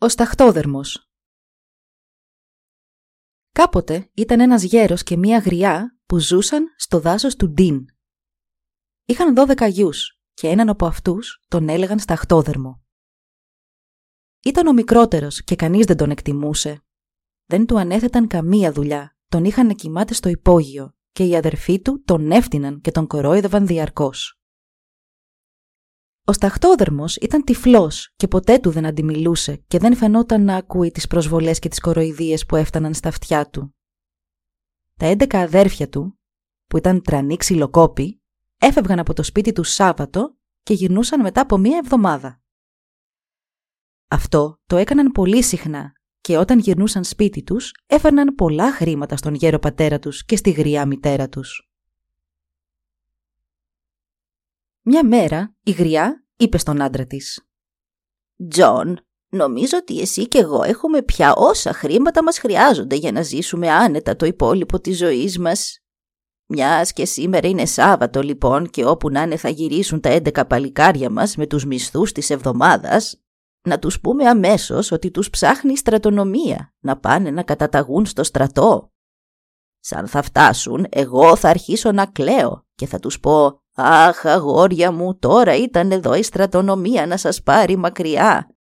Ο Σταχτόδερμος Κάποτε ήταν ένας γέρος και μία γριά που ζούσαν στο δάσος του Ντίν. Είχαν δώδεκα γιους και έναν από αυτούς τον έλεγαν Σταχτόδερμο. Ήταν ο μικρότερος και κανείς δεν τον εκτιμούσε. Δεν του ανέθεταν καμία δουλειά, τον είχαν να κοιμάται στο υπόγειο και οι αδερφοί του τον έφτυναν και τον κορόιδευαν διαρκώς. Ο σταχτόδερμος ήταν τυφλός και ποτέ του δεν αντιμιλούσε και δεν φαινόταν να ακούει τις προσβολές και τις κοροϊδίες που έφταναν στα αυτιά του. Τα έντεκα αδέρφια του, που ήταν τρανοί ξυλοκόποι, έφευγαν από το σπίτι του Σάββατο και γυρνούσαν μετά από μία εβδομάδα. Αυτό το έκαναν πολύ συχνά και όταν γυρνούσαν σπίτι τους έφερναν πολλά χρήματα στον γέρο πατέρα τους και στη γριά μητέρα τους. Μια μέρα η γριά είπε στον άντρα της «Τζον, νομίζω ότι εσύ και εγώ έχουμε πια όσα χρήματα μας χρειάζονται για να ζήσουμε άνετα το υπόλοιπο της ζωής μας. Μιας και σήμερα είναι Σάββατο λοιπόν και όπου να είναι θα γυρίσουν τα έντεκα παλικάρια μας με τους μισθούς της εβδομάδας, να τους πούμε αμέσως ότι τους ψάχνει η στρατονομία, να πάνε να καταταγούν στο στρατό. Σαν θα φτάσουν, εγώ θα αρχίσω να κλαίω και θα τους πω «Αχ, αγόρια μου, τώρα ήταν εδώ η στρατονομία να σας πάρει μακριά.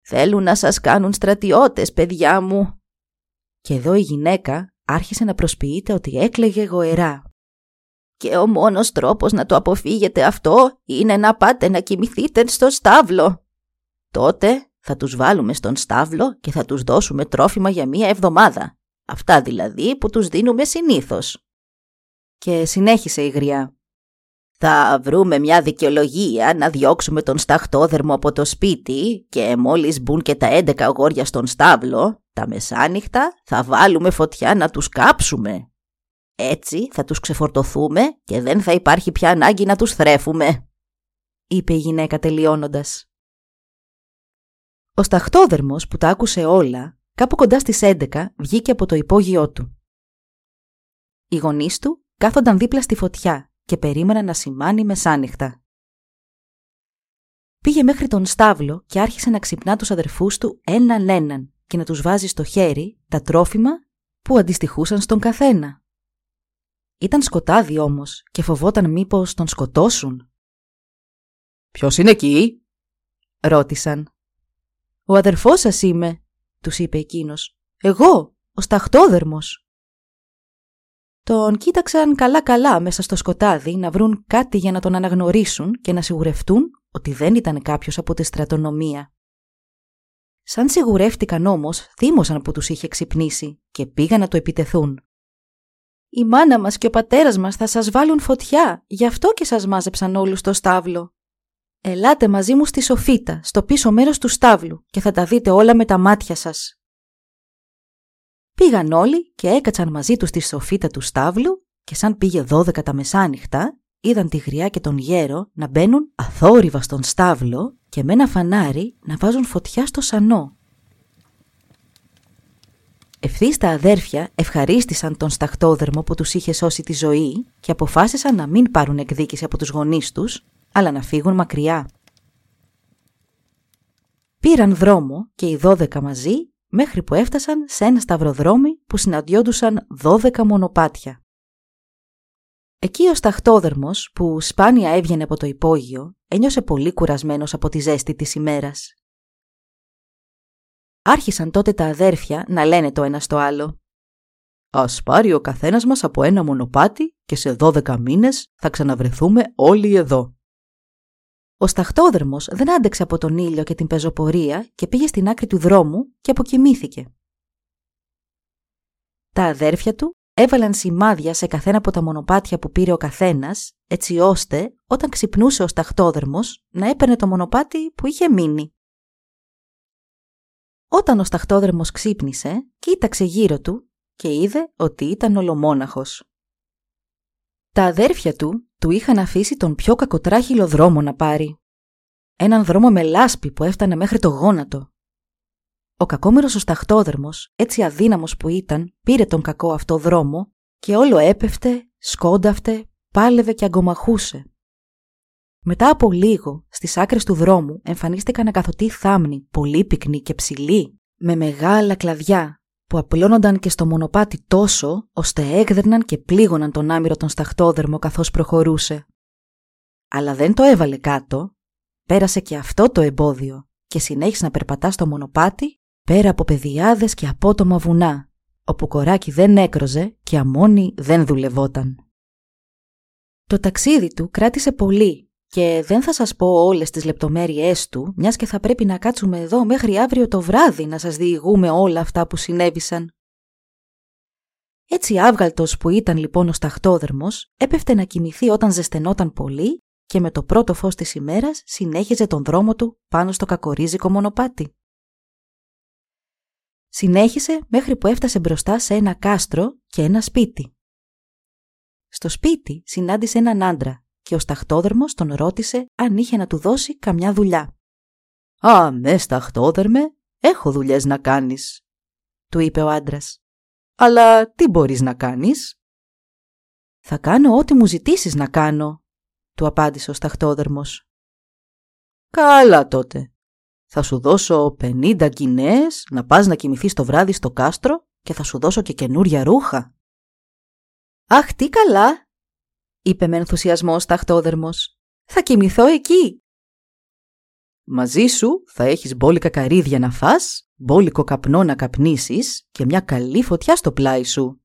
Θέλουν να σας κάνουν στρατιώτες, παιδιά μου». Και εδώ η γυναίκα άρχισε να προσποιείται ότι έκλαιγε γοερά. «Και ο μόνος τρόπος να το αποφύγετε αυτό είναι να πάτε να κοιμηθείτε στο στάβλο. Τότε θα τους βάλουμε στον στάβλο και θα τους δώσουμε τρόφιμα για μία εβδομάδα. Αυτά δηλαδή που τους δίνουμε συνήθως». Και συνέχισε η γριά. Θα βρούμε μια δικαιολογία να διώξουμε τον σταχτόδερμο από το σπίτι και μόλις μπουν και τα έντεκα αγόρια στον στάβλο, τα μεσάνυχτα θα βάλουμε φωτιά να τους κάψουμε. Έτσι θα τους ξεφορτωθούμε και δεν θα υπάρχει πια ανάγκη να τους θρέφουμε», είπε η γυναίκα τελειώνοντας. Ο σταχτόδερμος που τα άκουσε όλα, κάπου κοντά στις 11 βγήκε από το υπόγειό του. Οι γονείς του κάθονταν δίπλα στη φωτιά και περίμεναν να σημάνει μεσάνυχτα. Πήγε μέχρι τον στάβλο και άρχισε να ξυπνά τους αδερφούς του έναν έναν και να τους βάζει στο χέρι τα τρόφιμα που αντιστοιχούσαν στον καθένα. Ήταν σκοτάδι όμως και φοβόταν μήπως τον σκοτώσουν. «Ποιος είναι εκεί» ρώτησαν. «Ο αδερφός σας είμαι», τους είπε εκείνος. «Εγώ, ο σταχτόδερμος». Τον κοίταξαν καλά-καλά μέσα στο σκοτάδι να βρουν κάτι για να τον αναγνωρίσουν και να σιγουρευτούν ότι δεν ήταν κάποιος από τη στρατονομία. Σαν σιγουρεύτηκαν όμως, θύμωσαν που τους είχε ξυπνήσει και πήγαν να το επιτεθούν. «Η μάνα μας και ο πατέρας μας θα σας βάλουν φωτιά, γι' αυτό και σας μάζεψαν όλους στο στάβλο. Ελάτε μαζί μου στη σοφίτα, στο πίσω μέρος του στάβλου και θα τα δείτε όλα με τα μάτια σας». Πήγαν όλοι και έκατσαν μαζί τους στη σοφίτα του στάβλου και σαν πήγε δώδεκα τα μεσάνυχτα, είδαν τη γριά και τον γέρο να μπαίνουν αθόρυβα στον στάβλο και με ένα φανάρι να βάζουν φωτιά στο σανό. Ευθύς τα αδέρφια ευχαρίστησαν τον σταχτόδερμο που τους είχε σώσει τη ζωή και αποφάσισαν να μην πάρουν εκδίκηση από τους γονείς τους, αλλά να φύγουν μακριά. Πήραν δρόμο και οι δώδεκα μαζί μέχρι που έφτασαν σε ένα σταυροδρόμι που συναντιόντουσαν δώδεκα μονοπάτια. Εκεί ο σταχτόδερμος, που σπάνια έβγαινε από το υπόγειο, ένιωσε πολύ κουρασμένος από τη ζέστη της ημέρας. Άρχισαν τότε τα αδέρφια να λένε το ένα στο άλλο. «Ας πάρει ο καθένας μας από ένα μονοπάτι και σε δώδεκα μήνες θα ξαναβρεθούμε όλοι εδώ». Ο σταχτόδερμος δεν άντεξε από τον ήλιο και την πεζοπορία και πήγε στην άκρη του δρόμου και αποκοιμήθηκε. Τα αδέρφια του έβαλαν σημάδια σε καθένα από τα μονοπάτια που πήρε ο καθένας, έτσι ώστε όταν ξυπνούσε ο σταχτόδερμος να έπαιρνε το μονοπάτι που είχε μείνει. Όταν ο σταχτόδρομος ξύπνησε, κοίταξε γύρω του και είδε ότι ήταν ολομόναχος. Τα αδέρφια του του είχαν αφήσει τον πιο κακοτράχυλο δρόμο να πάρει. Έναν δρόμο με λάσπη που έφτανε μέχρι το γόνατο. Ο κακόμερος ο σταχτόδερμος, έτσι αδύναμος που ήταν, πήρε τον κακό αυτό δρόμο και όλο έπεφτε, σκόνταφτε, πάλευε και αγκομαχούσε. Μετά από λίγο, στις άκρες του δρόμου εμφανίστηκαν ακαθωτοί θάμνοι, πολύ πυκνοί και ψηλοί, με μεγάλα κλαδιά, που απλώνονταν και στο μονοπάτι τόσο, ώστε έγδερναν και πλήγωναν τον άμυρο τον σταχτόδερμο καθώς προχωρούσε. Αλλά δεν το έβαλε κάτω, πέρασε και αυτό το εμπόδιο και συνέχισε να περπατά στο μονοπάτι πέρα από πεδιάδες και απότομα βουνά, όπου κοράκι δεν έκροζε και αμόνι δεν δουλευόταν. Το ταξίδι του κράτησε πολύ και δεν θα σας πω όλες τις λεπτομέρειές του, μιας και θα πρέπει να κάτσουμε εδώ μέχρι αύριο το βράδυ να σας διηγούμε όλα αυτά που συνέβησαν. Έτσι άβγαλτος που ήταν λοιπόν ο σταχτόδερμος, έπεφτε να κοιμηθεί όταν ζεσθενόταν πολύ και με το πρώτο φως της ημέρας συνέχιζε τον δρόμο του πάνω στο κακορίζικο μονοπάτι. Συνέχισε μέχρι που έφτασε μπροστά σε ένα κάστρο και ένα σπίτι. Στο σπίτι συνάντησε έναν άντρα και ο σταχτόδερμος τον ρώτησε αν είχε να του δώσει καμιά δουλειά. «Α, με σταχτόδερμε, έχω δουλειές να κάνεις», του είπε ο άντρας. «Αλλά τι μπορείς να κάνεις» «Θα κάνω ό,τι μου ζητήσεις να κάνω», του απάντησε ο σταχτόδερμος. «Καλά τότε. Θα σου δώσω πενήντα γκινές να πας να κοιμηθείς το βράδυ στο κάστρο και θα σου δώσω και καινούρια ρούχα». «Αχ, τι καλά», είπε με ενθουσιασμό σταχτόδερμος. «Θα κοιμηθώ εκεί». «Μαζί σου θα έχεις μπόλικα καρύδια να φας, μπόλικο καπνό να καπνίσεις και μια καλή φωτιά στο πλάι σου»,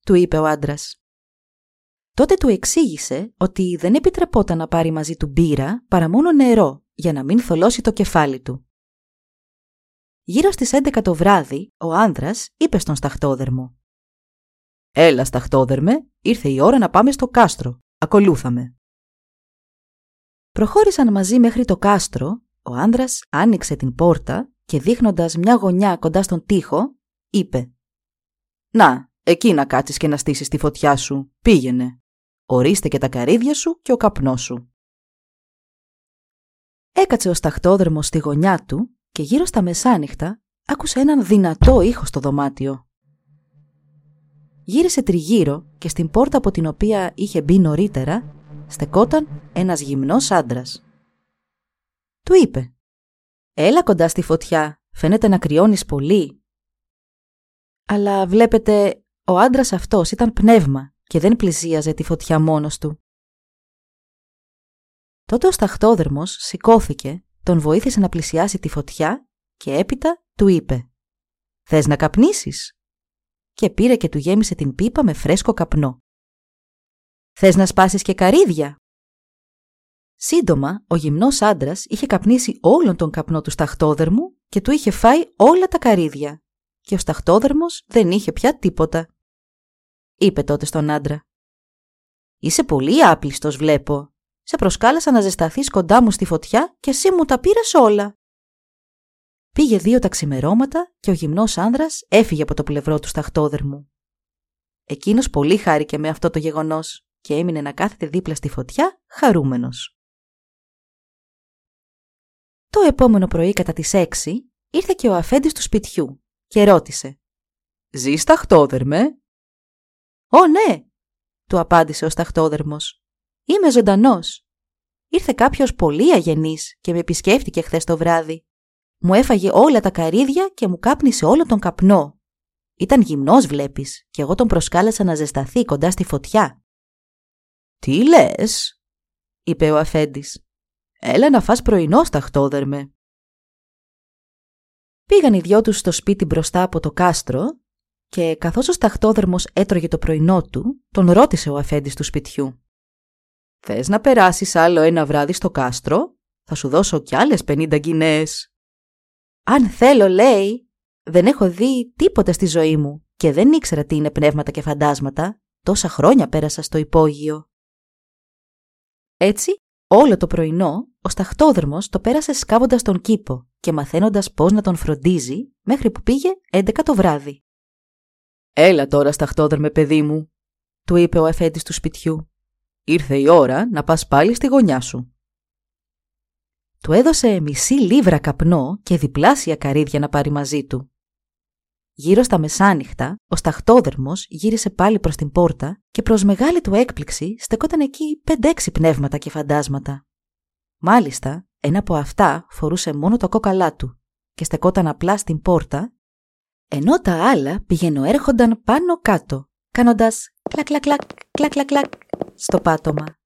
του είπε ο άντρας. Τότε του εξήγησε ότι δεν επιτρεπόταν να πάρει μαζί του μπύρα παρά μόνο νερό για να μην θολώσει το κεφάλι του. Γύρω στις 11 το βράδυ, ο άνδρας είπε στον σταχτόδερμο «Έλα, σταχτόδερμε, ήρθε η ώρα να πάμε στο κάστρο. Ακολούθαμε». Προχώρησαν μαζί μέχρι το κάστρο, ο άνδρας άνοιξε την πόρτα και δείχνοντας μια γωνιά κοντά στον τοίχο, είπε «Να, εκεί να κάτσεις και να στήσεις τη φωτιά σου. Πήγαινε. Ορίστε και τα καρύδια σου και ο καπνός σου». Έκατσε ο σταχτόδρομος στη γωνιά του και γύρω στα μεσάνυχτα άκουσε έναν δυνατό ήχο στο δωμάτιο. Γύρισε τριγύρω και στην πόρτα από την οποία είχε μπει νωρίτερα στεκόταν ένας γυμνός άντρας. Του είπε «Έλα κοντά στη φωτιά, φαίνεται να κρυώνεις πολύ». Αλλά βλέπετε, ο άντρας αυτός ήταν πνεύμα και δεν πλησίαζε τη φωτιά μόνος του. Τότε ο σταχτόδερμος σηκώθηκε, τον βοήθησε να πλησιάσει τη φωτιά και έπειτα του είπε «Θες να καπνίσεις» και πήρε και του γέμισε την πίπα με φρέσκο καπνό. «Θες να σπάσεις και καρύδια» Σύντομα, ο γυμνός άντρας είχε καπνίσει όλον τον καπνό του σταχτόδερμου και του είχε φάει όλα τα καρύδια και ο σταχτόδερμος δεν είχε πια τίποτα. Είπε τότε στον άντρα «Είσαι πολύ άπλιστος βλέπω. Σε προσκάλεσα να ζεσταθείς κοντά μου στη φωτιά και εσύ μου τα πήρες όλα». Πήγε δύο τα ξημερώματα και ο γυμνός άνδρας έφυγε από το πλευρό του σταχτόδερμου. Εκείνος πολύ χάρηκε με αυτό το γεγονός και έμεινε να κάθεται δίπλα στη φωτιά χαρούμενος. Το επόμενο πρωί κατά τις έξι ήρθε και ο αφέντης του σπιτιού και ρώτησε «Ζει σταχτόδερμε» «Ω ναι», του απάντησε ο σταχτόδερμος. «Είμαι ζωντανός. Ήρθε κάποιος πολύ αγενής και με επισκέφτηκε χθες το βράδυ. Μου έφαγε όλα τα καρύδια και μου κάπνισε όλο τον καπνό. Ήταν γυμνός βλέπεις και εγώ τον προσκάλεσα να ζεσταθεί κοντά στη φωτιά. «Τι λες» είπε ο αφέντης. «Έλα να φας πρωινό σταχτόδερμε». Πήγαν οι δυο τους στο σπίτι μπροστά από το κάστρο και καθώς ο σταχτόδερμος έτρωγε το πρωινό του, τον ρώτησε ο αφέντης του σπιτιού. «Θες να περάσεις άλλο ένα βράδυ στο κάστρο, θα σου δώσω κι άλλες πενήντα γκινές». Αν θέλω, λέει, δεν έχω δει τίποτα στη ζωή μου και δεν ήξερα τι είναι πνεύματα και φαντάσματα. Τόσα χρόνια πέρασα στο υπόγειο. Έτσι, όλο το πρωινό, ο σταχτόδρομος το πέρασε σκάβοντας τον κήπο και μαθαίνοντας πώς να τον φροντίζει μέχρι που πήγε 11 το βράδυ. «Έλα τώρα σταχτόδερμε παιδί μου», του είπε ο αφέντης του σπιτιού. «Ήρθε η ώρα να πας πάλι στη γωνιά σου». Του έδωσε μισή λίβρα καπνό και διπλάσια καρύδια να πάρει μαζί του. Γύρω στα μεσάνυχτα, ο σταχτόδερμος γύρισε πάλι προς την πόρτα και προς μεγάλη του έκπληξη στεκόταν εκεί πέντε-έξι πνεύματα και φαντάσματα. Μάλιστα, ένα από αυτά φορούσε μόνο το κόκαλά του και στεκόταν απλά στην πόρτα, ενώ τα άλλα πηγαινοέρχονταν πάνω κάτω, κάνοντας κλακ κλακ κλακ κλακ κλακ κλακ στο πάτωμα.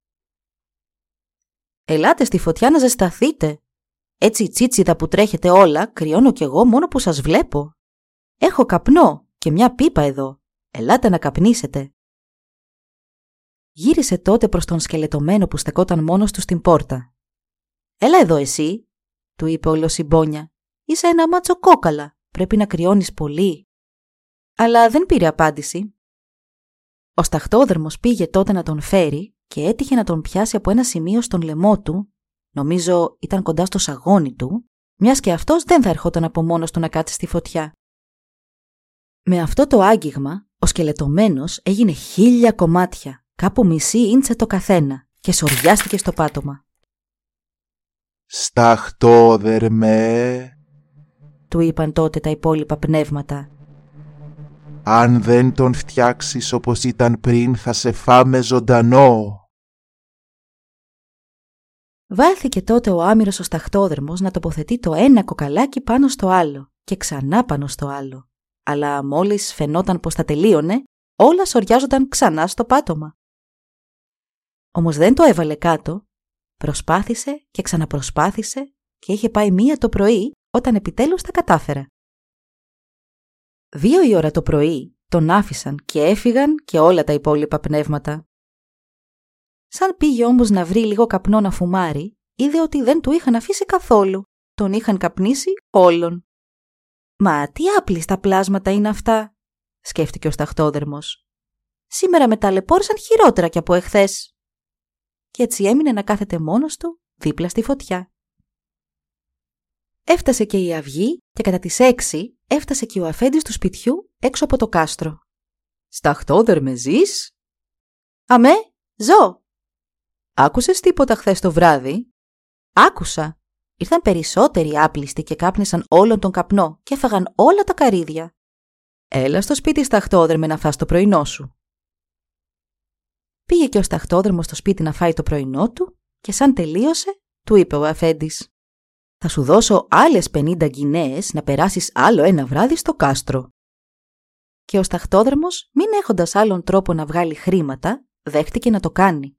«Ελάτε στη φωτιά να ζεσταθείτε. Έτσι τσίτσιδα που τρέχετε όλα, κρυώνω κι εγώ μόνο που σας βλέπω», Έχω καπνό και μια πίπα εδώ. Ελάτε να καπνίσετε. Γύρισε τότε προς τον σκελετωμένο που στεκόταν μόνος του στην πόρτα. «Έλα εδώ εσύ», του είπε ο Λοσιμπόνια. «Είσαι ένα μάτσο κόκαλα. Πρέπει να κρυώνεις πολύ». Αλλά δεν πήρε απάντηση. Ο σταχτόδερμος πήγε τότε να τον φέρει και έτυχε να τον πιάσει από ένα σημείο στον λαιμό του, νομίζω ήταν κοντά στο σαγόνι του, μιας και αυτός δεν θα ερχόταν από μόνος του να κάτσει στη φωτιά. Με αυτό το άγγιγμα, ο σκελετωμένος έγινε χίλια κομμάτια, κάπου μισή ίντσα το καθένα και σοριάστηκε στο πάτωμα. «Σταχτόδερμε», του είπαν τότε τα υπόλοιπα πνεύματα. «Αν δεν τον φτιάξεις όπως ήταν πριν θα σε φάμε ζωντανό». Βάλθηκε τότε ο άμυρος ο σταχτόδερμος να τοποθετεί το ένα κοκαλάκι πάνω στο άλλο και ξανά πάνω στο άλλο αλλά μόλις φαινόταν πως τα τελείωνε, όλα σοριάζονταν ξανά στο πάτωμα. Όμως δεν το έβαλε κάτω, προσπάθησε και ξαναπροσπάθησε και είχε πάει μία το πρωί όταν επιτέλους τα κατάφερα. Δύο η ώρα το πρωί τον άφησαν και έφυγαν και όλα τα υπόλοιπα πνεύματα. Σαν πήγε όμως να βρει λίγο καπνό να φουμάρει, είδε ότι δεν του είχαν αφήσει καθόλου. Τον είχαν καπνίσει όλον. «Μα τι άπλιστα πλάσματα είναι αυτά», σκέφτηκε ο σταχτόδερμος. «Σήμερα με ταλαιπώρησαν χειρότερα κι από εχθές». Και έτσι έμεινε να κάθεται μόνος του δίπλα στη φωτιά. Έφτασε και η αυγή και κατά τις έξι έφτασε και ο αφέντης του σπιτιού έξω από το κάστρο. «Σταχτόδερμε ζεις» «Αμέ, ζω». «Άκουσες τίποτα χθες το βράδυ» «Άκουσα», Ήρθαν περισσότεροι άπλιστοι και κάπνισαν όλον τον καπνό και έφαγαν όλα τα καρύδια. Έλα στο σπίτι σταχτόδρεμε να φας το πρωινό σου. Πήγε και ο σταχτόδρεμος στο σπίτι να φάει το πρωινό του και σαν τελείωσε, του είπε ο αφέντης «Θα σου δώσω άλλες πενήντα γκινέες να περάσεις άλλο ένα βράδυ στο κάστρο». Και ο σταχτόδρεμος, μην έχοντας άλλον τρόπο να βγάλει χρήματα, δέχτηκε να το κάνει.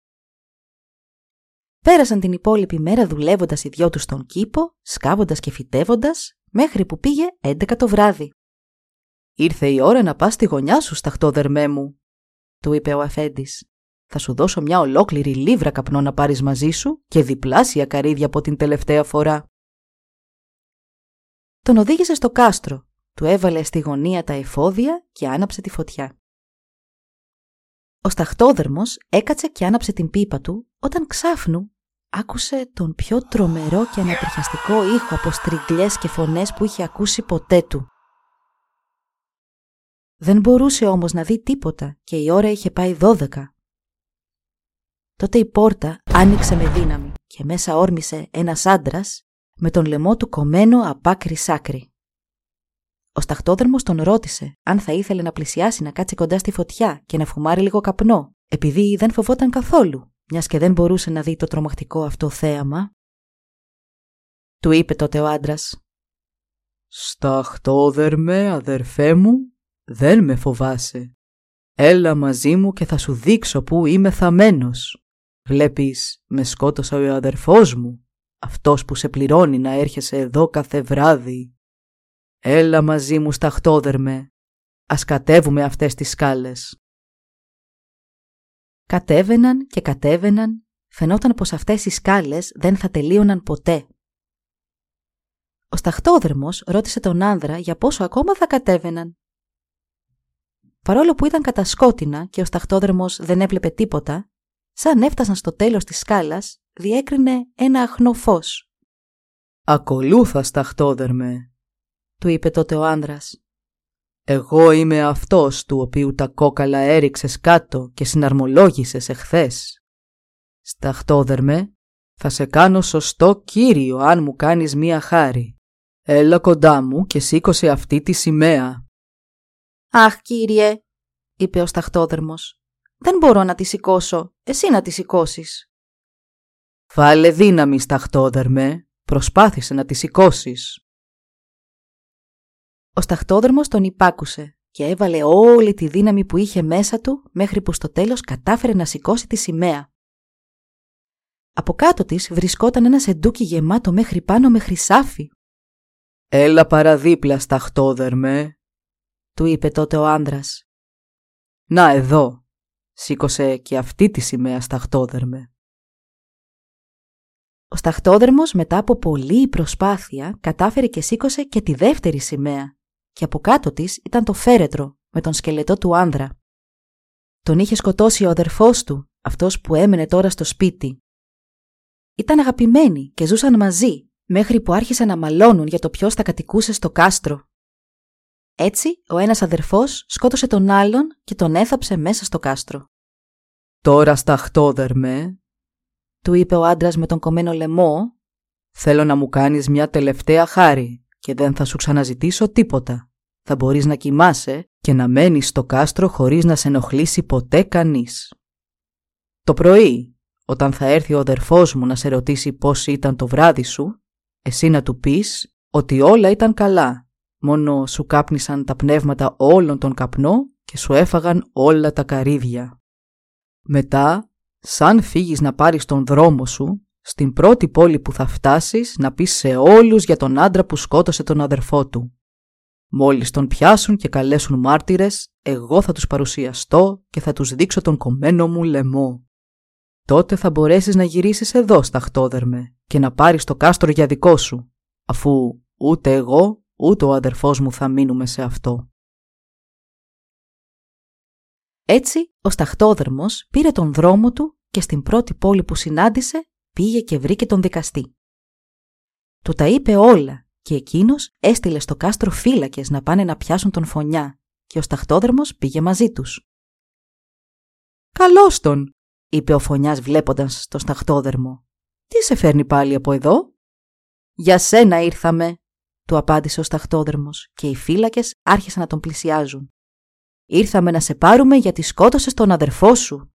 Πέρασαν την υπόλοιπη μέρα δουλεύοντας οι δυο τους στον κήπο, σκάβοντας και φυτεύοντας, μέχρι που πήγε 11 το βράδυ. Ήρθε η ώρα να πας στη γωνιά σου, σταχτόδερμέ μου, του είπε ο Αφέντης. Θα σου δώσω μια ολόκληρη λίβρα καπνό να πάρεις μαζί σου και διπλάσια καρύδια από την τελευταία φορά. Τον οδήγησε στο κάστρο, του έβαλε στη γωνία τα εφόδια και άναψε τη φωτιά. Ο σταχτόδερμος έκατσε και άναψε την πίπα του όταν ξάφνου άκουσε τον πιο τρομερό και ανατριχιαστικό ήχο από στριγκλιές και φωνές που είχε ακούσει ποτέ του. Δεν μπορούσε όμως να δει τίποτα και η ώρα είχε πάει δώδεκα. Τότε η πόρτα άνοιξε με δύναμη και μέσα όρμησε ένας άντρας με τον λαιμό του κομμένο απ' άκρη σ' άκρη. Ο σταχτόδερμος τον ρώτησε αν θα ήθελε να πλησιάσει να κάτσει κοντά στη φωτιά και να φουμάρει λίγο καπνό, επειδή δεν φοβόταν καθόλου μιας και δεν μπορούσε να δει το τρομακτικό αυτό θέαμα. Του είπε τότε ο άντρας. «Σταχτόδερμε, αδερφέ μου, δεν με φοβάσαι. Έλα μαζί μου και θα σου δείξω που είμαι θαμένος. Βλέπεις, με σκότωσα ο αδερφός μου, αυτός που σε πληρώνει να έρχεσαι εδώ κάθε βράδυ. Έλα μαζί μου σταχτόδερμε, ας κατέβουμε αυτές τις σκάλες. Κατέβαιναν και κατέβαιναν, φαινόταν πως αυτές οι σκάλες δεν θα τελείωναν ποτέ. Ο σταχτόδερμος ρώτησε τον άνδρα για πόσο ακόμα θα κατέβαιναν. Παρόλο που ήταν κατασκότεινα και ο σταχτόδερμος δεν έβλεπε τίποτα, σαν έφτασαν στο τέλος της σκάλας, διέκρινε ένα αχνό φως. «Ακολούθας, σταχτόδερμε», του είπε τότε ο άνδρας. Εγώ είμαι αυτός του οποίου τα κόκαλα έριξες κάτω και συναρμολόγησες εχθές. Σταχτόδερμε, θα σε κάνω σωστό κύριο αν μου κάνεις μία χάρη. Έλα κοντά μου και σήκωσε αυτή τη σημαία. «Αχ, κύριε», είπε ο σταχτόδερμος, «δεν μπορώ να τη σηκώσω, εσύ να τη σηκώσεις. «Βάλε δύναμη, σταχτόδερμε, προσπάθησε να τη σηκώσεις. Ο σταχτόδερμος τον υπάκουσε και έβαλε όλη τη δύναμη που είχε μέσα του μέχρι που στο τέλος κατάφερε να σηκώσει τη σημαία. Από κάτω της βρισκόταν ένας σεντούκι γεμάτο μέχρι πάνω με χρυσάφι. «Έλα παραδίπλα, σταχτόδερμε», του είπε τότε ο άνδρας. «Να εδώ, σήκωσε και αυτή τη σημαία σταχτόδερμε». Ο σταχτόδερμος μετά από πολλή προσπάθεια κατάφερε και σήκωσε και τη δεύτερη σημαία και από κάτω της ήταν το φέρετρο με τον σκελετό του άνδρα. Τον είχε σκοτώσει ο αδερφός του, αυτός που έμενε τώρα στο σπίτι. Ήταν αγαπημένοι και ζούσαν μαζί, μέχρι που άρχισαν να μαλώνουν για το ποιος θα κατοικούσε στο κάστρο. Έτσι, ο ένας αδερφός σκότωσε τον άλλον και τον έθαψε μέσα στο κάστρο. «Τώρα σταχτόδερμε», του είπε ο άντρας με τον κομμένο λαιμό, «θέλω να μου κάνεις μια τελευταία χάρη και δεν θα σου ξαναζητήσω τίποτα. Θα μπορείς να κοιμάσαι και να μένεις στο κάστρο χωρίς να σε ενοχλήσει ποτέ κανείς. Το πρωί, όταν θα έρθει ο αδερφός μου να σε ρωτήσει πώς ήταν το βράδυ σου, εσύ να του πεις ότι όλα ήταν καλά, μόνο σου κάπνισαν τα πνεύματα όλων τον καπνό και σου έφαγαν όλα τα καρύδια. Μετά, σαν φύγεις να πάρεις τον δρόμο σου, στην πρώτη πόλη που θα φτάσεις να πεις σε όλους για τον άντρα που σκότωσε τον αδερφό του. Μόλις τον πιάσουν και καλέσουν μάρτυρες, εγώ θα τους παρουσιαστώ και θα τους δείξω τον κομμένο μου λαιμό. Τότε θα μπορέσεις να γυρίσεις εδώ στα χτόδερμε και να πάρεις το κάστρο για δικό σου, αφού ούτε εγώ ούτε ο αδερφός μου θα μείνουμε σε αυτό. Έτσι, ο σταχτόδερμος πήρε τον δρόμο του και στην πρώτη πόλη που συνάντησε πήγε και βρήκε τον δικαστή. Του τα είπε όλα και εκείνος έστειλε στο κάστρο φύλακες να πάνε να πιάσουν τον φωνιά και ο σταχτόδερμος πήγε μαζί τους. «Καλώς τον», είπε ο φωνιάς βλέποντας τον σταχτόδερμο. «Τι σε φέρνει πάλι από εδώ» «Για σένα ήρθαμε», του απάντησε ο σταχτόδερμος και οι φύλακες άρχισαν να τον πλησιάζουν. «Ήρθαμε να σε πάρουμε γιατί σκότωσες τον αδερφό σου».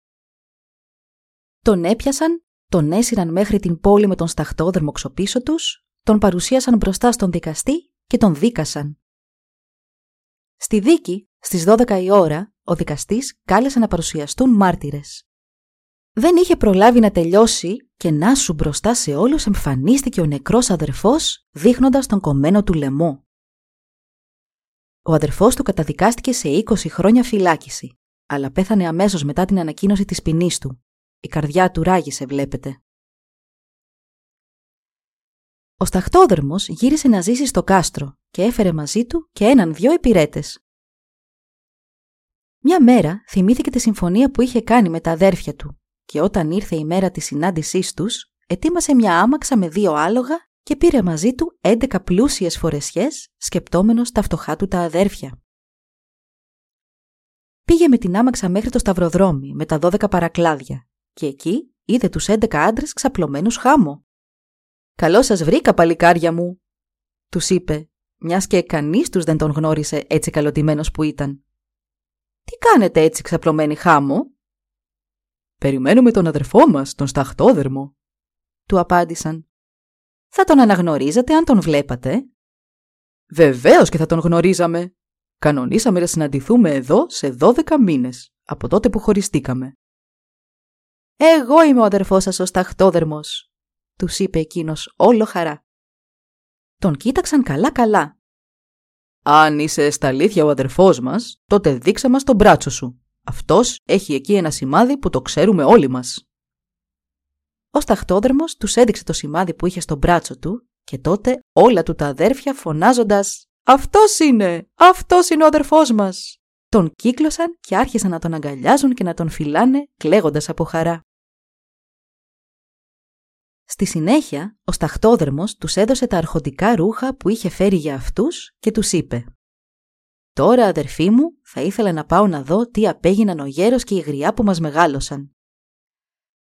Τον έπιασαν τον έσυραν μέχρι την πόλη με τον σταχτόδερμο ξοπίσω τους, τον παρουσίασαν μπροστά στον δικαστή και τον δίκασαν. Στη δίκη, στις 12 η ώρα, ο δικαστής κάλεσε να παρουσιαστούν μάρτυρες. Δεν είχε προλάβει να τελειώσει και να σου μπροστά σε όλους εμφανίστηκε ο νεκρός αδερφός δείχνοντας τον κομμένο του λαιμό. Ο αδερφός του καταδικάστηκε σε 20 χρόνια φυλάκιση, αλλά πέθανε αμέσως μετά την ανακοίνωση της ποινής του. Η καρδιά του ράγισε, βλέπετε. Ο σταχτόδερμος γύρισε να ζήσει στο κάστρο και έφερε μαζί του και έναν δυο υπηρέτες. Μια μέρα θυμήθηκε τη συμφωνία που είχε κάνει με τα αδέρφια του και όταν ήρθε η μέρα της συνάντησής τους, ετοίμασε μια άμαξα με δύο άλογα και πήρε μαζί του έντεκα πλούσιες φορεσιές, σκεπτόμενος τα φτωχά του τα αδέρφια. Πήγε με την άμαξα μέχρι το σταυροδρόμι με τα δώδεκα παρακλάδια και εκεί είδε τους έντεκα άντρες ξαπλωμένους χάμω. «Καλό σας βρήκα, παλικάρια μου», τους είπε, μιας και κανείς τους δεν τον γνώρισε έτσι καλωτημένος που ήταν. «Τι κάνετε έτσι ξαπλωμένοι χάμω» «Περιμένουμε τον αδερφό μας, τον σταχτόδερμο», του απάντησαν. «Θα τον αναγνωρίζατε αν τον βλέπατε» «Βεβαίως και θα τον γνωρίζαμε. Κανονίσαμε να συναντηθούμε εδώ σε δώδεκα μήνες, από τότε που χωριστήκαμε. «Εγώ είμαι ο αδερφός σας ο σταχτόδερμος», τους είπε εκείνος όλο χαρά. Τον κοίταξαν καλά-καλά. «Αν είσαι στα αλήθεια ο αδερφός μας, τότε δείξε μας τον μπράτσο σου. Αυτός έχει εκεί ένα σημάδι που το ξέρουμε όλοι μας». Ο σταχτόδερμος τους έδειξε το σημάδι που είχε στο μπράτσο του και τότε όλα του τα αδέρφια φωνάζοντας «Αυτός είναι! Αυτός είναι ο αδερφός μας!» Τον κύκλωσαν και άρχισαν να τον αγκαλιάζουν και να τον φυλάνε κλαίγοντας από χαρά. Στη συνέχεια, ο σταχτόδερμος τους έδωσε τα αρχοντικά ρούχα που είχε φέρει για αυτούς και τους είπε «Τώρα, αδερφοί μου, θα ήθελα να πάω να δω τι απέγιναν ο γέρος και η γριά που μας μεγάλωσαν.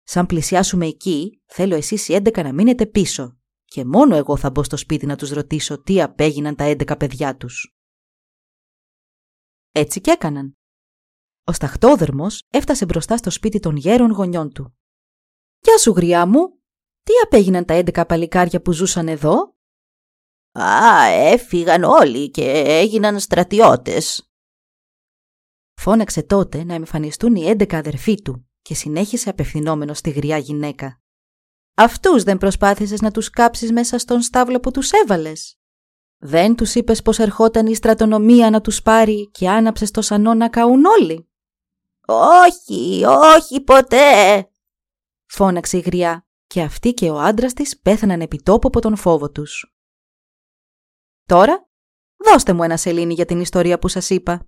Σαν πλησιάσουμε εκεί, θέλω εσείς οι έντεκα να μείνετε πίσω και μόνο εγώ θα μπω στο σπίτι να τους ρωτήσω τι απέγιναν τα έντεκα παιδιά τους». Έτσι κι έκαναν. Ο σταχτόδερμος έφτασε μπροστά στο σπίτι των γέρων γονιών του. «Γεια σου, γριά μου! Τι απέγιναν τα έντεκα παλικάρια που ζούσαν εδώ» «Α, έφυγαν όλοι και έγιναν στρατιώτες». Φώναξε τότε να εμφανιστούν οι έντεκα αδερφοί του και συνέχισε απευθυνόμενο στη γριά γυναίκα. «Αυτούς δεν προσπάθησες να τους κάψεις μέσα στον στάβλο που τους έβαλες» Δεν τους είπες πως ερχόταν η στρατονομία να τους πάρει και άναψες το σανό να καούν όλοι. «Όχι, όχι ποτέ», φώναξε η γριά και αυτή και ο άντρας της πέθαναν επί τόπου από τον φόβο τους. Τώρα, δώστε μου ένα σελήνη για την ιστορία που σας είπα.